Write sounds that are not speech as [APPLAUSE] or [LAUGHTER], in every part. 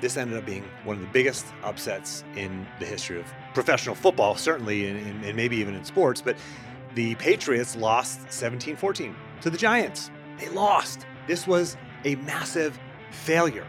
this ended up being one of the biggest upsets in the history of professional football, certainly, and, and maybe even in sports. But the Patriots lost 17 14 to the Giants. They lost. This was a massive failure.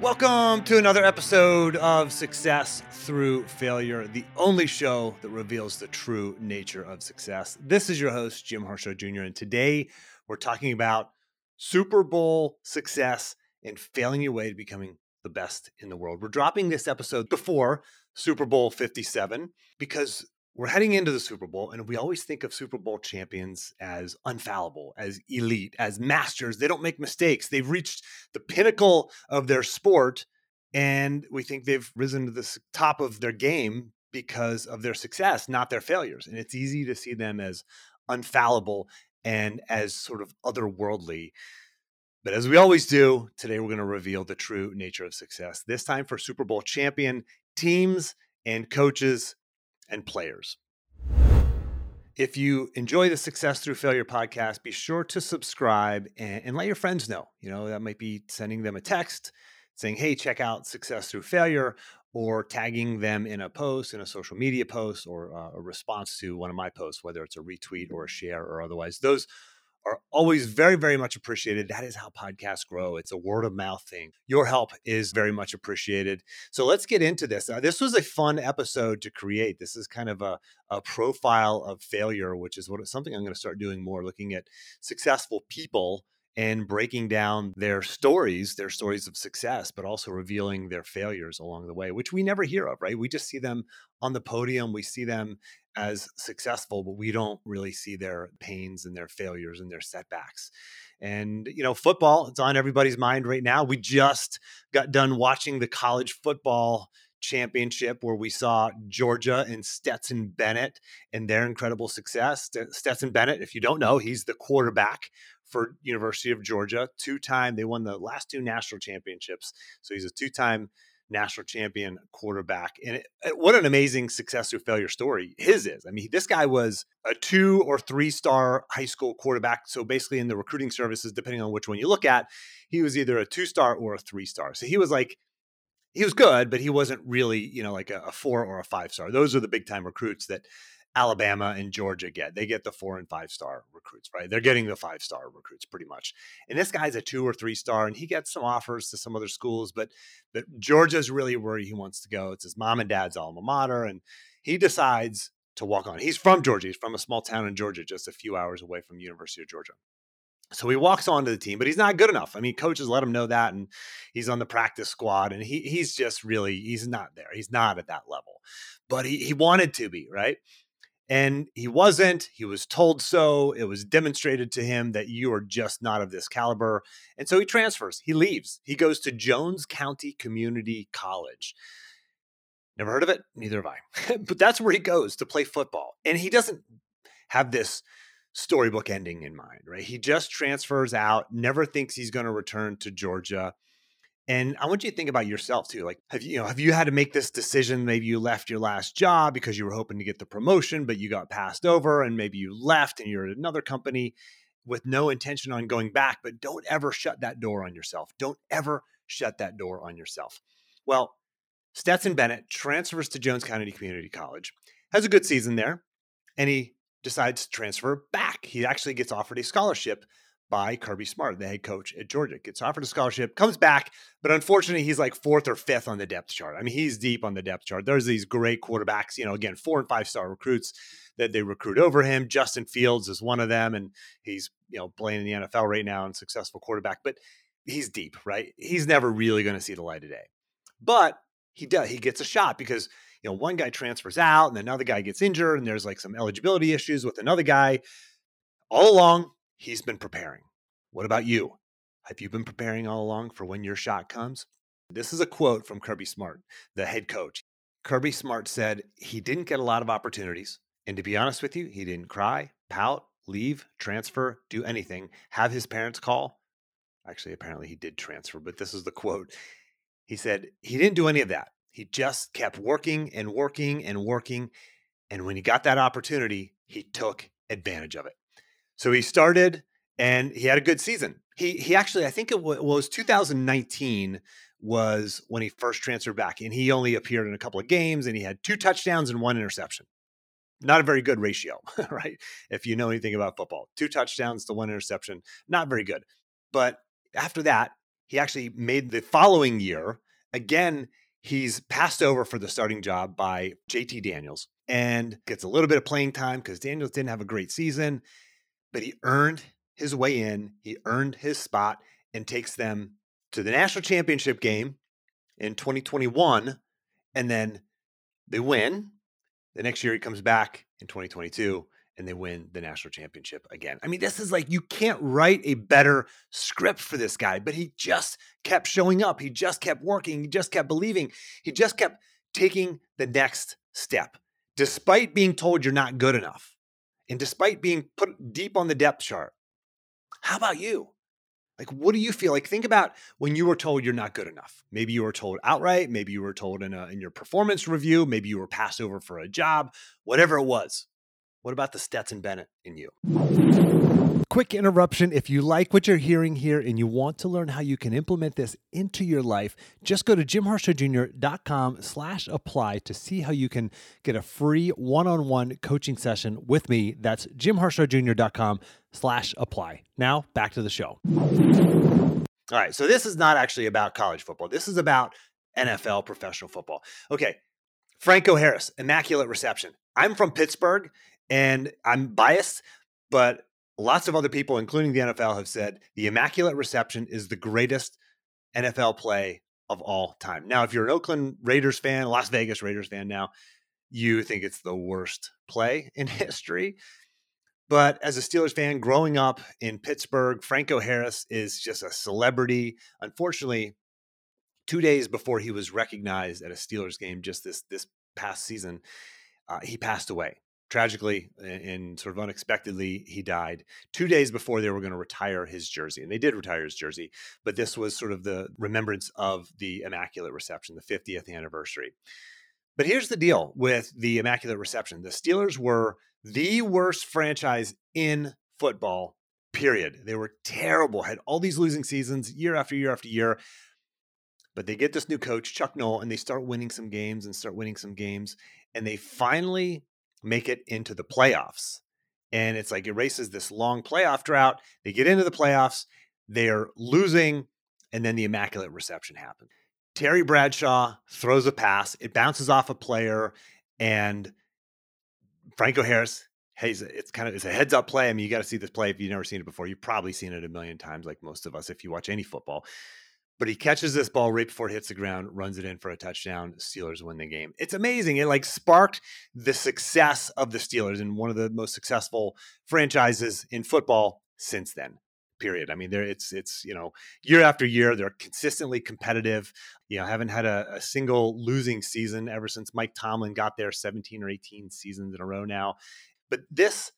Welcome to another episode of Success Through Failure, the only show that reveals the true nature of success. This is your host, Jim Harshaw Jr., and today we're talking about Super Bowl success and failing your way to becoming the best in the world. We're dropping this episode before Super Bowl 57 because we're heading into the Super Bowl, and we always think of Super Bowl champions as unfallible, as elite, as masters. They don't make mistakes. They've reached the pinnacle of their sport, and we think they've risen to the top of their game because of their success, not their failures. And it's easy to see them as unfallible and as sort of otherworldly. But as we always do, today we're going to reveal the true nature of success. This time for Super Bowl champion teams and coaches and players. If you enjoy the Success Through Failure podcast, be sure to subscribe and, and, let your friends know. You know, that might be sending them a text saying, hey, check out Success Through Failure, or tagging them in a post, in a social media post, or uh, a response to one of my posts, whether it's a retweet or a share or otherwise. Those are always very, very much appreciated. That is how podcasts grow. It's a word of mouth thing. Your help is very much appreciated. So let's get into this. Uh, this was a fun episode to create. This is kind of a, a profile of failure, which is what something I'm going to start doing more, looking at successful people and breaking down their stories, their stories of success, but also revealing their failures along the way, which we never hear of, right? We just see them on the podium, we see them as successful, but we don't really see their pains and their failures and their setbacks. And, you know, football, it's on everybody's mind right now. We just got done watching the college football championship where we saw Georgia and Stetson Bennett and their incredible success. Stetson Bennett, if you don't know, he's the quarterback for University of Georgia, two-time they won the last two national championships. So he's a two-time national champion quarterback. And it, what an amazing success or failure story his is. I mean, this guy was a two or three star high school quarterback. So basically, in the recruiting services, depending on which one you look at, he was either a two star or a three star. So he was like, he was good, but he wasn't really, you know, like a, a four or a five star. Those are the big time recruits that Alabama and Georgia get. They get the four and five star recruits, right? They're getting the five star recruits pretty much. And this guy's a two or three star, and he gets some offers to some other schools, but but Georgia's really where he wants to go. It's his mom and dad's alma mater, and he decides to walk on. He's from Georgia. He's from a small town in Georgia, just a few hours away from University of Georgia. So he walks onto the team, but he's not good enough. I mean, coaches let him know that, and he's on the practice squad, and he he's just really he's not there. He's not at that level, but he he wanted to be right. And he wasn't. He was told so. It was demonstrated to him that you are just not of this caliber. And so he transfers. He leaves. He goes to Jones County Community College. Never heard of it? Neither have I. [LAUGHS] but that's where he goes to play football. And he doesn't have this storybook ending in mind, right? He just transfers out, never thinks he's going to return to Georgia. And I want you to think about yourself too. Like, have you, you know, have you had to make this decision? Maybe you left your last job because you were hoping to get the promotion, but you got passed over, and maybe you left and you're at another company with no intention on going back. But don't ever shut that door on yourself. Don't ever shut that door on yourself. Well, Stetson Bennett transfers to Jones County Community College, has a good season there, and he decides to transfer back. He actually gets offered a scholarship by Kirby Smart, the head coach at Georgia. Gets offered a scholarship, comes back, but unfortunately, he's like fourth or fifth on the depth chart. I mean, he's deep on the depth chart. There's these great quarterbacks, you know, again, four and five star recruits that they recruit over him. Justin Fields is one of them, and he's, you know, playing in the NFL right now and successful quarterback, but he's deep, right? He's never really going to see the light of day. But he does, he gets a shot because you know, one guy transfers out and another guy gets injured, and there's like some eligibility issues with another guy. All along, he's been preparing. What about you? Have you been preparing all along for when your shot comes? This is a quote from Kirby Smart, the head coach. Kirby Smart said he didn't get a lot of opportunities. And to be honest with you, he didn't cry, pout, leave, transfer, do anything, have his parents call. Actually, apparently he did transfer, but this is the quote. He said he didn't do any of that. He just kept working and working and working. And when he got that opportunity, he took advantage of it. So he started and he had a good season. he he actually I think it was 2019 was when he first transferred back, and he only appeared in a couple of games, and he had two touchdowns and one interception. Not a very good ratio, [LAUGHS] right? If you know anything about football, two touchdowns to one interception, not very good. But after that, he actually made the following year again. He's passed over for the starting job by JT Daniels and gets a little bit of playing time because Daniels didn't have a great season, but he earned his way in. He earned his spot and takes them to the national championship game in 2021 and then they win. The next year he comes back in 2022 and they win the national championship again. I mean, this is like you can't write a better script for this guy, but he just kept showing up. He just kept working. He just kept believing. He just kept taking the next step despite being told you're not good enough and despite being put deep on the depth chart. How about you? Like, what do you feel like? Think about when you were told you're not good enough. Maybe you were told outright. Maybe you were told in, a, in your performance review. Maybe you were passed over for a job, whatever it was. What about the Stetson Bennett in you? Quick interruption. If you like what you're hearing here and you want to learn how you can implement this into your life, just go to jimharshawjr.com slash apply to see how you can get a free one-on-one coaching session with me. That's jimharshawjr.com slash apply. Now back to the show. All right. So this is not actually about college football. This is about NFL professional football. Okay. Franco Harris, immaculate reception. I'm from Pittsburgh and I'm biased, but lots of other people, including the NFL, have said the Immaculate Reception is the greatest NFL play of all time. Now, if you're an Oakland Raiders fan, Las Vegas Raiders fan now, you think it's the worst play in [LAUGHS] history. But as a Steelers fan growing up in Pittsburgh, Franco Harris is just a celebrity. Unfortunately, two days before he was recognized at a Steelers game just this this past season, uh, he passed away tragically and sort of unexpectedly he died two days before they were going to retire his jersey and they did retire his jersey but this was sort of the remembrance of the immaculate reception the 50th anniversary. But here's the deal with the immaculate reception. The steelers were the worst franchise in football period. They were terrible had all these losing seasons year after year after year but they get this new coach chuck noll and they start winning some games and start winning some games and they finally make it into the playoffs. And it's like it erases this long playoff drought. They get into the playoffs, they're losing, and then the immaculate reception happens. Terry Bradshaw throws a pass, it bounces off a player, and Franco Harris. Hey, it's kind of it's a heads up play. I mean, you got to see this play if you've never seen it before. You've probably seen it a million times, like most of us, if you watch any football but he catches this ball right before it hits the ground, runs it in for a touchdown. Steelers win the game. It's amazing. It like sparked the success of the Steelers and one of the most successful franchises in football since then. Period. I mean, there it's it's you know year after year they're consistently competitive. You know, haven't had a, a single losing season ever since Mike Tomlin got there, seventeen or eighteen seasons in a row now. But this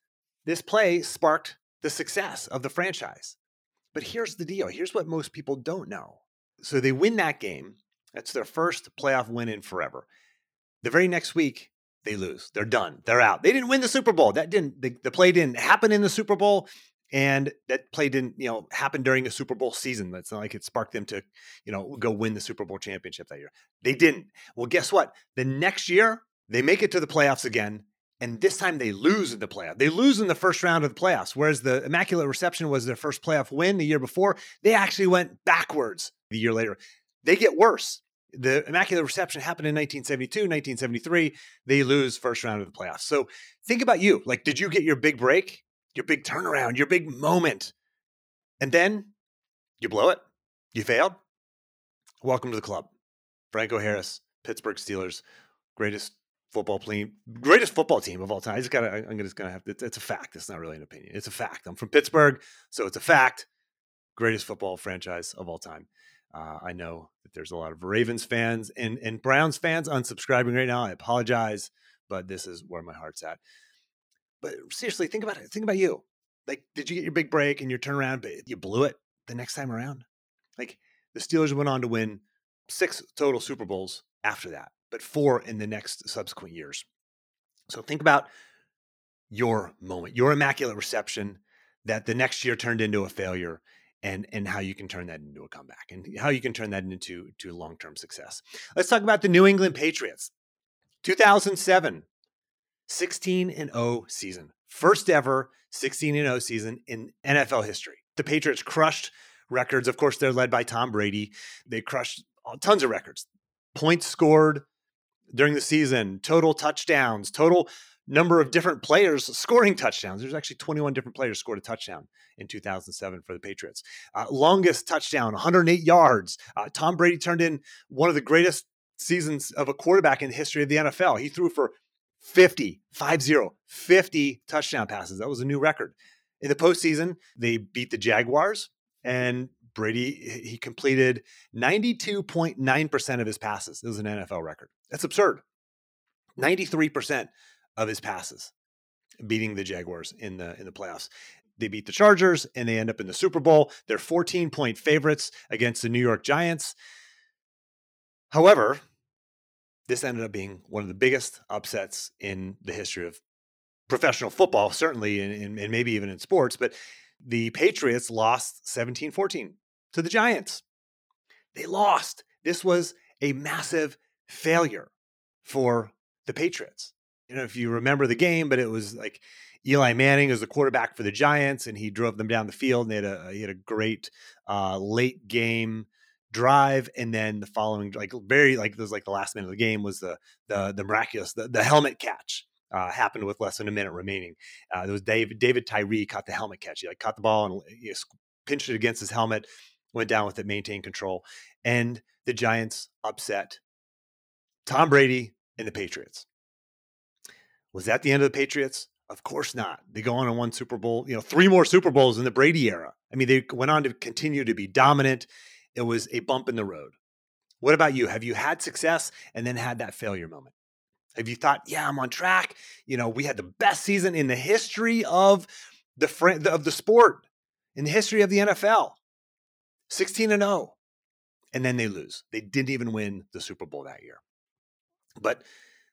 this play sparked the success of the franchise. But here's the deal. Here's what most people don't know so they win that game. That's their first playoff win in forever. The very next week, they lose. They're done. They're out. They didn't win the Super Bowl. That didn't the, the play didn't happen in the Super Bowl. And that play didn't, you know, happen during a Super Bowl season. That's not like it sparked them to, you know, go win the Super Bowl championship that year. They didn't. Well, guess what? The next year, they make it to the playoffs again and this time they lose in the playoff. They lose in the first round of the playoffs, whereas the Immaculate Reception was their first playoff win the year before. They actually went backwards the year later. They get worse. The Immaculate Reception happened in 1972, 1973. They lose first round of the playoffs. So think about you. Like, did you get your big break, your big turnaround, your big moment? And then you blow it? You failed? Welcome to the club. Franco Harris, Pittsburgh Steelers, greatest football team, greatest football team of all time. I just gotta, I'm just gonna have to, it's, it's a fact. It's not really an opinion. It's a fact. I'm from Pittsburgh, so it's a fact. Greatest football franchise of all time. Uh, I know that there's a lot of Ravens fans and, and Browns fans unsubscribing right now. I apologize, but this is where my heart's at. But seriously, think about it. Think about you. Like, did you get your big break and your turnaround, but you blew it the next time around? Like, the Steelers went on to win six total Super Bowls after that but four in the next subsequent years. So think about your moment, your immaculate reception that the next year turned into a failure. And and how you can turn that into a comeback and how you can turn that into to long-term success. Let's talk about the New England Patriots. 2007 16 and 0 season. First ever 16 and 0 season in NFL history. The Patriots crushed records. Of course, they're led by Tom Brady. They crushed uh, tons of records. Points scored during the season, total touchdowns, total number of different players scoring touchdowns. There's actually 21 different players scored a touchdown in 2007 for the Patriots. Uh, longest touchdown, 108 yards. Uh, Tom Brady turned in one of the greatest seasons of a quarterback in the history of the NFL. He threw for 50, 5-0, 50 touchdown passes. That was a new record. In the postseason, they beat the Jaguars and Brady, he completed 92.9% of his passes. This was an NFL record. That's absurd. 93% of his passes, beating the Jaguars in the in the playoffs. They beat the Chargers and they end up in the Super Bowl. They're 14 point favorites against the New York Giants. However, this ended up being one of the biggest upsets in the history of professional football, certainly, and, and maybe even in sports. But the Patriots lost 17 14 to the Giants. They lost. This was a massive failure for the Patriots you know if you remember the game, but it was like Eli Manning was the quarterback for the Giants, and he drove them down the field. And they had a he had a great uh, late game drive, and then the following like very like was like the last minute of the game was the the the miraculous the, the helmet catch. Uh, happened with less than a minute remaining. Uh, there was David David Tyree caught the helmet catch. He like caught the ball and he pinched it against his helmet, went down with it, maintained control, and the Giants upset Tom Brady and the Patriots. Was that the end of the Patriots? Of course not. They go on and won Super Bowl, you know, three more Super Bowls in the Brady era. I mean, they went on to continue to be dominant. It was a bump in the road. What about you? Have you had success and then had that failure moment? Have you thought, yeah, I'm on track? You know, we had the best season in the history of the fr- of the sport, in the history of the NFL. 16 and 0. And then they lose. They didn't even win the Super Bowl that year. But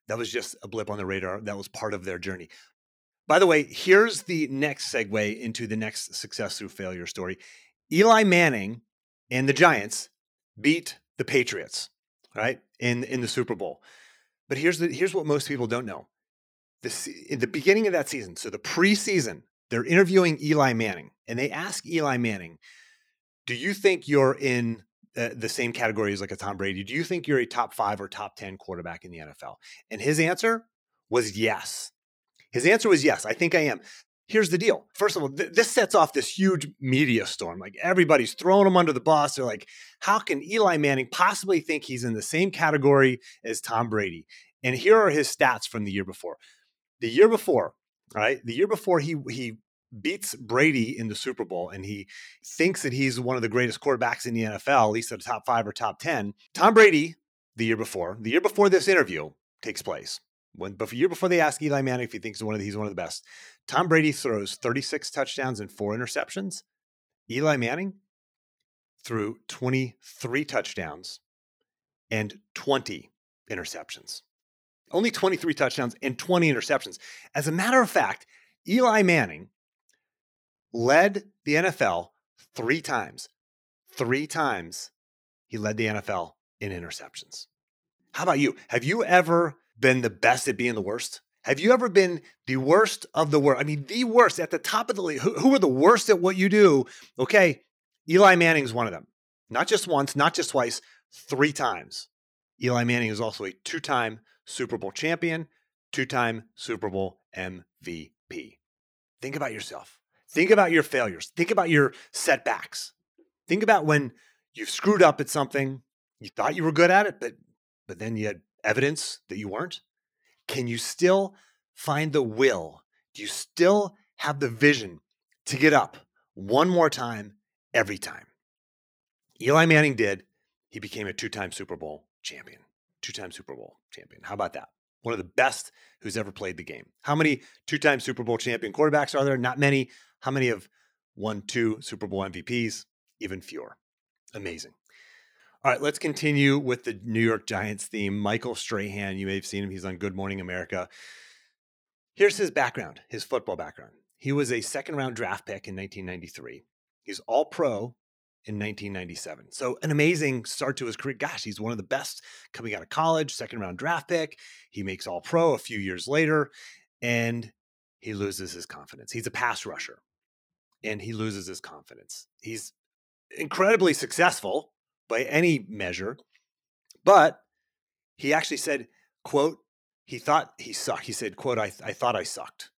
that was just a blip on the radar. That was part of their journey. By the way, here's the next segue into the next success through failure story. Eli Manning and the Giants beat the Patriots, right? In in the Super Bowl. But here's the here's what most people don't know. This in the beginning of that season, so the preseason, they're interviewing Eli Manning and they ask Eli Manning, "Do you think you're in uh, the same category as like a Tom Brady. Do you think you're a top five or top 10 quarterback in the NFL? And his answer was yes. His answer was yes. I think I am. Here's the deal. First of all, th- this sets off this huge media storm. Like everybody's throwing him under the bus. They're like, how can Eli Manning possibly think he's in the same category as Tom Brady? And here are his stats from the year before. The year before, right? The year before he he beats Brady in the Super Bowl and he thinks that he's one of the greatest quarterbacks in the NFL, at least at the top five or top 10. Tom Brady, the year before, the year before this interview takes place, when the year before they ask Eli Manning if he thinks one of the, he's one of the best, Tom Brady throws 36 touchdowns and four interceptions. Eli Manning threw 23 touchdowns and 20 interceptions. Only 23 touchdowns and 20 interceptions. As a matter of fact, Eli Manning led the NFL three times. Three times he led the NFL in interceptions. How about you? Have you ever been the best at being the worst? Have you ever been the worst of the worst? I mean, the worst at the top of the league. Who, who are the worst at what you do? Okay, Eli Manning's one of them. Not just once, not just twice, three times. Eli Manning is also a two time Super Bowl champion, two time Super Bowl MVP. Think about yourself. Think about your failures. Think about your setbacks. Think about when you've screwed up at something, you thought you were good at it, but but then you had evidence that you weren't. Can you still find the will? Do you still have the vision to get up one more time every time? Eli Manning did. He became a two-time Super Bowl champion. Two-time Super Bowl champion. How about that? One of the best who's ever played the game. How many two-time Super Bowl champion quarterbacks are there? Not many. How many have won two Super Bowl MVPs? Even fewer. Amazing. All right, let's continue with the New York Giants theme. Michael Strahan, you may have seen him. He's on Good Morning America. Here's his background, his football background. He was a second round draft pick in 1993. He's all pro in 1997. So, an amazing start to his career. Gosh, he's one of the best coming out of college, second round draft pick. He makes all pro a few years later, and he loses his confidence. He's a pass rusher, and he loses his confidence. He's incredibly successful by any measure, but he actually said, quote, he thought he sucked. He said, quote, I, I thought I sucked.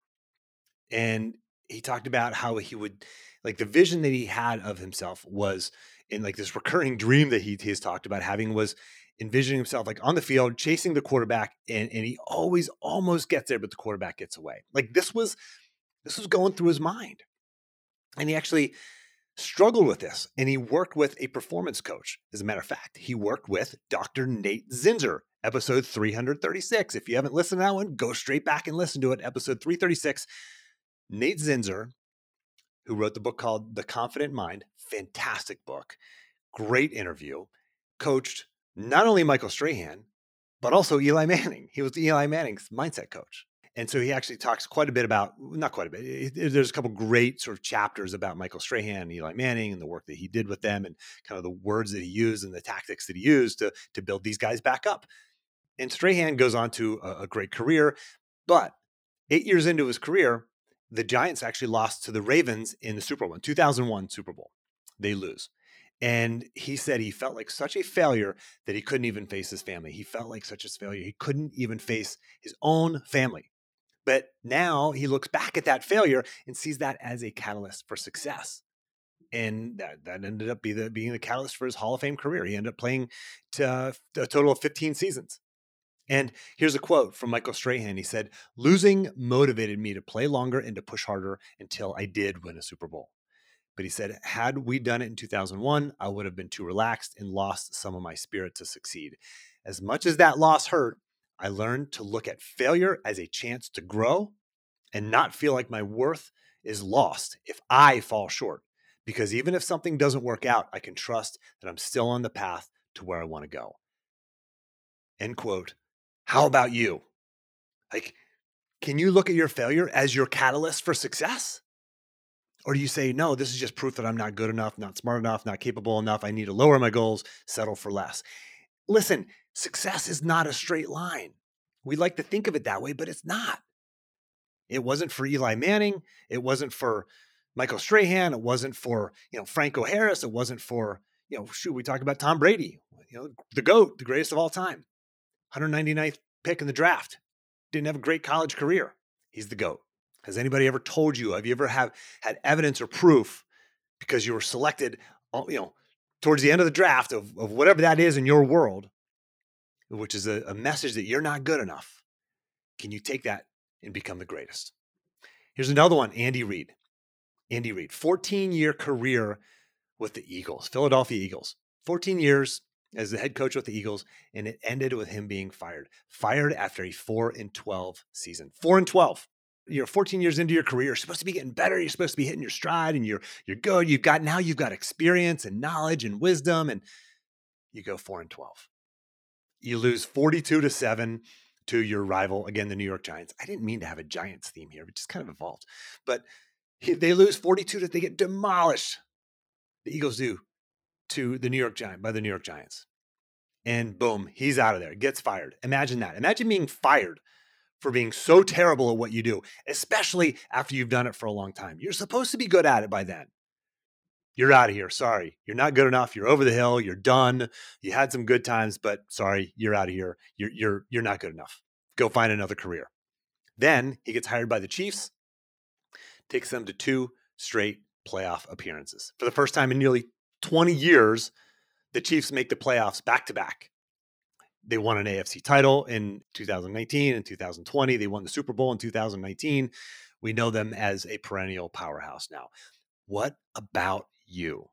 And he talked about how he would like the vision that he had of himself was in like this recurring dream that he has talked about having was envisioning himself like on the field chasing the quarterback and and he always almost gets there but the quarterback gets away like this was this was going through his mind and he actually struggled with this and he worked with a performance coach as a matter of fact he worked with dr nate zinsser episode 336 if you haven't listened to that one go straight back and listen to it episode 336 nate zinsser who wrote the book called The Confident Mind. Fantastic book. Great interview. Coached not only Michael Strahan, but also Eli Manning. He was Eli Manning's mindset coach. And so he actually talks quite a bit about, not quite a bit, there's a couple great sort of chapters about Michael Strahan and Eli Manning and the work that he did with them and kind of the words that he used and the tactics that he used to, to build these guys back up. And Strahan goes on to a, a great career. But eight years into his career, the Giants actually lost to the Ravens in the Super Bowl, 2001 Super Bowl. They lose. And he said he felt like such a failure that he couldn't even face his family. He felt like such a failure. He couldn't even face his own family. But now he looks back at that failure and sees that as a catalyst for success. And that, that ended up be the, being the catalyst for his Hall of Fame career. He ended up playing to uh, a total of 15 seasons. And here's a quote from Michael Strahan. He said, Losing motivated me to play longer and to push harder until I did win a Super Bowl. But he said, had we done it in 2001, I would have been too relaxed and lost some of my spirit to succeed. As much as that loss hurt, I learned to look at failure as a chance to grow and not feel like my worth is lost if I fall short. Because even if something doesn't work out, I can trust that I'm still on the path to where I want to go. End quote how about you? Like, can you look at your failure as your catalyst for success? Or do you say, no, this is just proof that I'm not good enough, not smart enough, not capable enough. I need to lower my goals, settle for less. Listen, success is not a straight line. We like to think of it that way, but it's not. It wasn't for Eli Manning. It wasn't for Michael Strahan. It wasn't for, you know, Franco Harris. It wasn't for, you know, shoot, we talk about Tom Brady, you know, the GOAT, the greatest of all time. 199th pick in the draft. Didn't have a great college career. He's the GOAT. Has anybody ever told you? Have you ever have had evidence or proof because you were selected, uh, you know, towards the end of the draft of, of whatever that is in your world, which is a, a message that you're not good enough? Can you take that and become the greatest? Here's another one Andy Reid. Andy Reid, 14 year career with the Eagles, Philadelphia Eagles. 14 years, as the head coach with the Eagles, and it ended with him being fired. Fired after a four and twelve season. Four and twelve. You're 14 years into your career. You're supposed to be getting better. You're supposed to be hitting your stride, and you're you're good. You've got now you've got experience and knowledge and wisdom, and you go four and twelve. You lose 42 to seven to your rival again, the New York Giants. I didn't mean to have a Giants theme here, but just kind of evolved. But they lose 42 to they get demolished. The Eagles do to the New York Giant by the New York Giants. And boom, he's out of there, gets fired. Imagine that. Imagine being fired for being so terrible at what you do, especially after you've done it for a long time. You're supposed to be good at it by then. You're out of here. Sorry. You're not good enough. You're over the hill. You're done. You had some good times, but sorry, you're out of here. You're you're you're not good enough. Go find another career. Then he gets hired by the Chiefs, takes them to two straight playoff appearances. For the first time in nearly 20 years, the Chiefs make the playoffs back to back. They won an AFC title in 2019 and 2020. They won the Super Bowl in 2019. We know them as a perennial powerhouse now. What about you?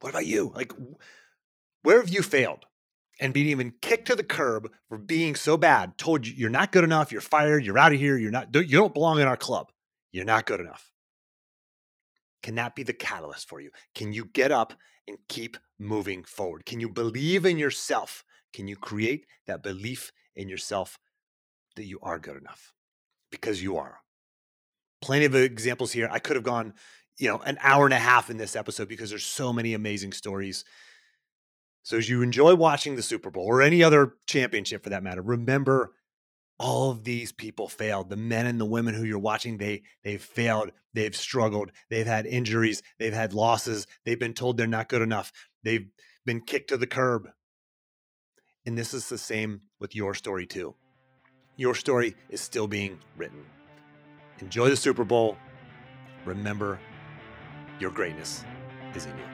What about you? Like, where have you failed and been even kicked to the curb for being so bad? Told you you're not good enough. You're fired. You're out of here. You're not. You don't belong in our club. You're not good enough. Can that be the catalyst for you? Can you get up and keep moving forward? Can you believe in yourself? Can you create that belief in yourself that you are good enough? Because you are. Plenty of examples here. I could have gone you know, an hour and a half in this episode because there's so many amazing stories. So as you enjoy watching the Super Bowl or any other championship for that matter, remember all of these people failed. The men and the women who you're watching, they they've failed, they've struggled, they've had injuries, they've had losses, they've been told they're not good enough, they've been kicked to the curb. And this is the same with your story too. Your story is still being written. Enjoy the Super Bowl. Remember, your greatness is in you.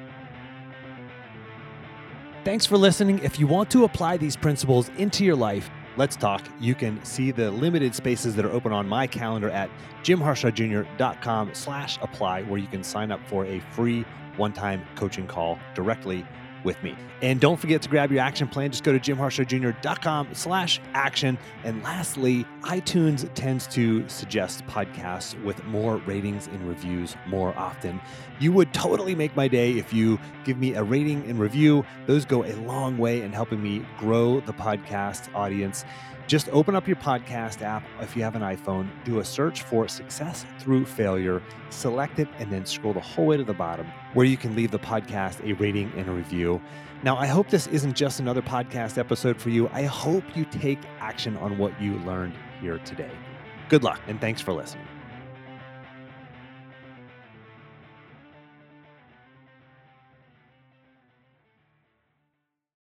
Thanks for listening. If you want to apply these principles into your life, let's talk. You can see the limited spaces that are open on my calendar at jimharshawjr.com slash apply, where you can sign up for a free one-time coaching call directly with me. And don't forget to grab your action plan. Just go to jimharshawjr.com slash action. And lastly, iTunes tends to suggest podcasts with more ratings and reviews more often. You would totally make my day if you give me a rating and review. Those go a long way in helping me grow the podcast audience. Just open up your podcast app if you have an iPhone, do a search for Success Through Failure, select it, and then scroll the whole way to the bottom where you can leave the podcast a rating and a review. Now, I hope this isn't just another podcast episode for you. I hope you take action on what you learned here today. Good luck, and thanks for listening.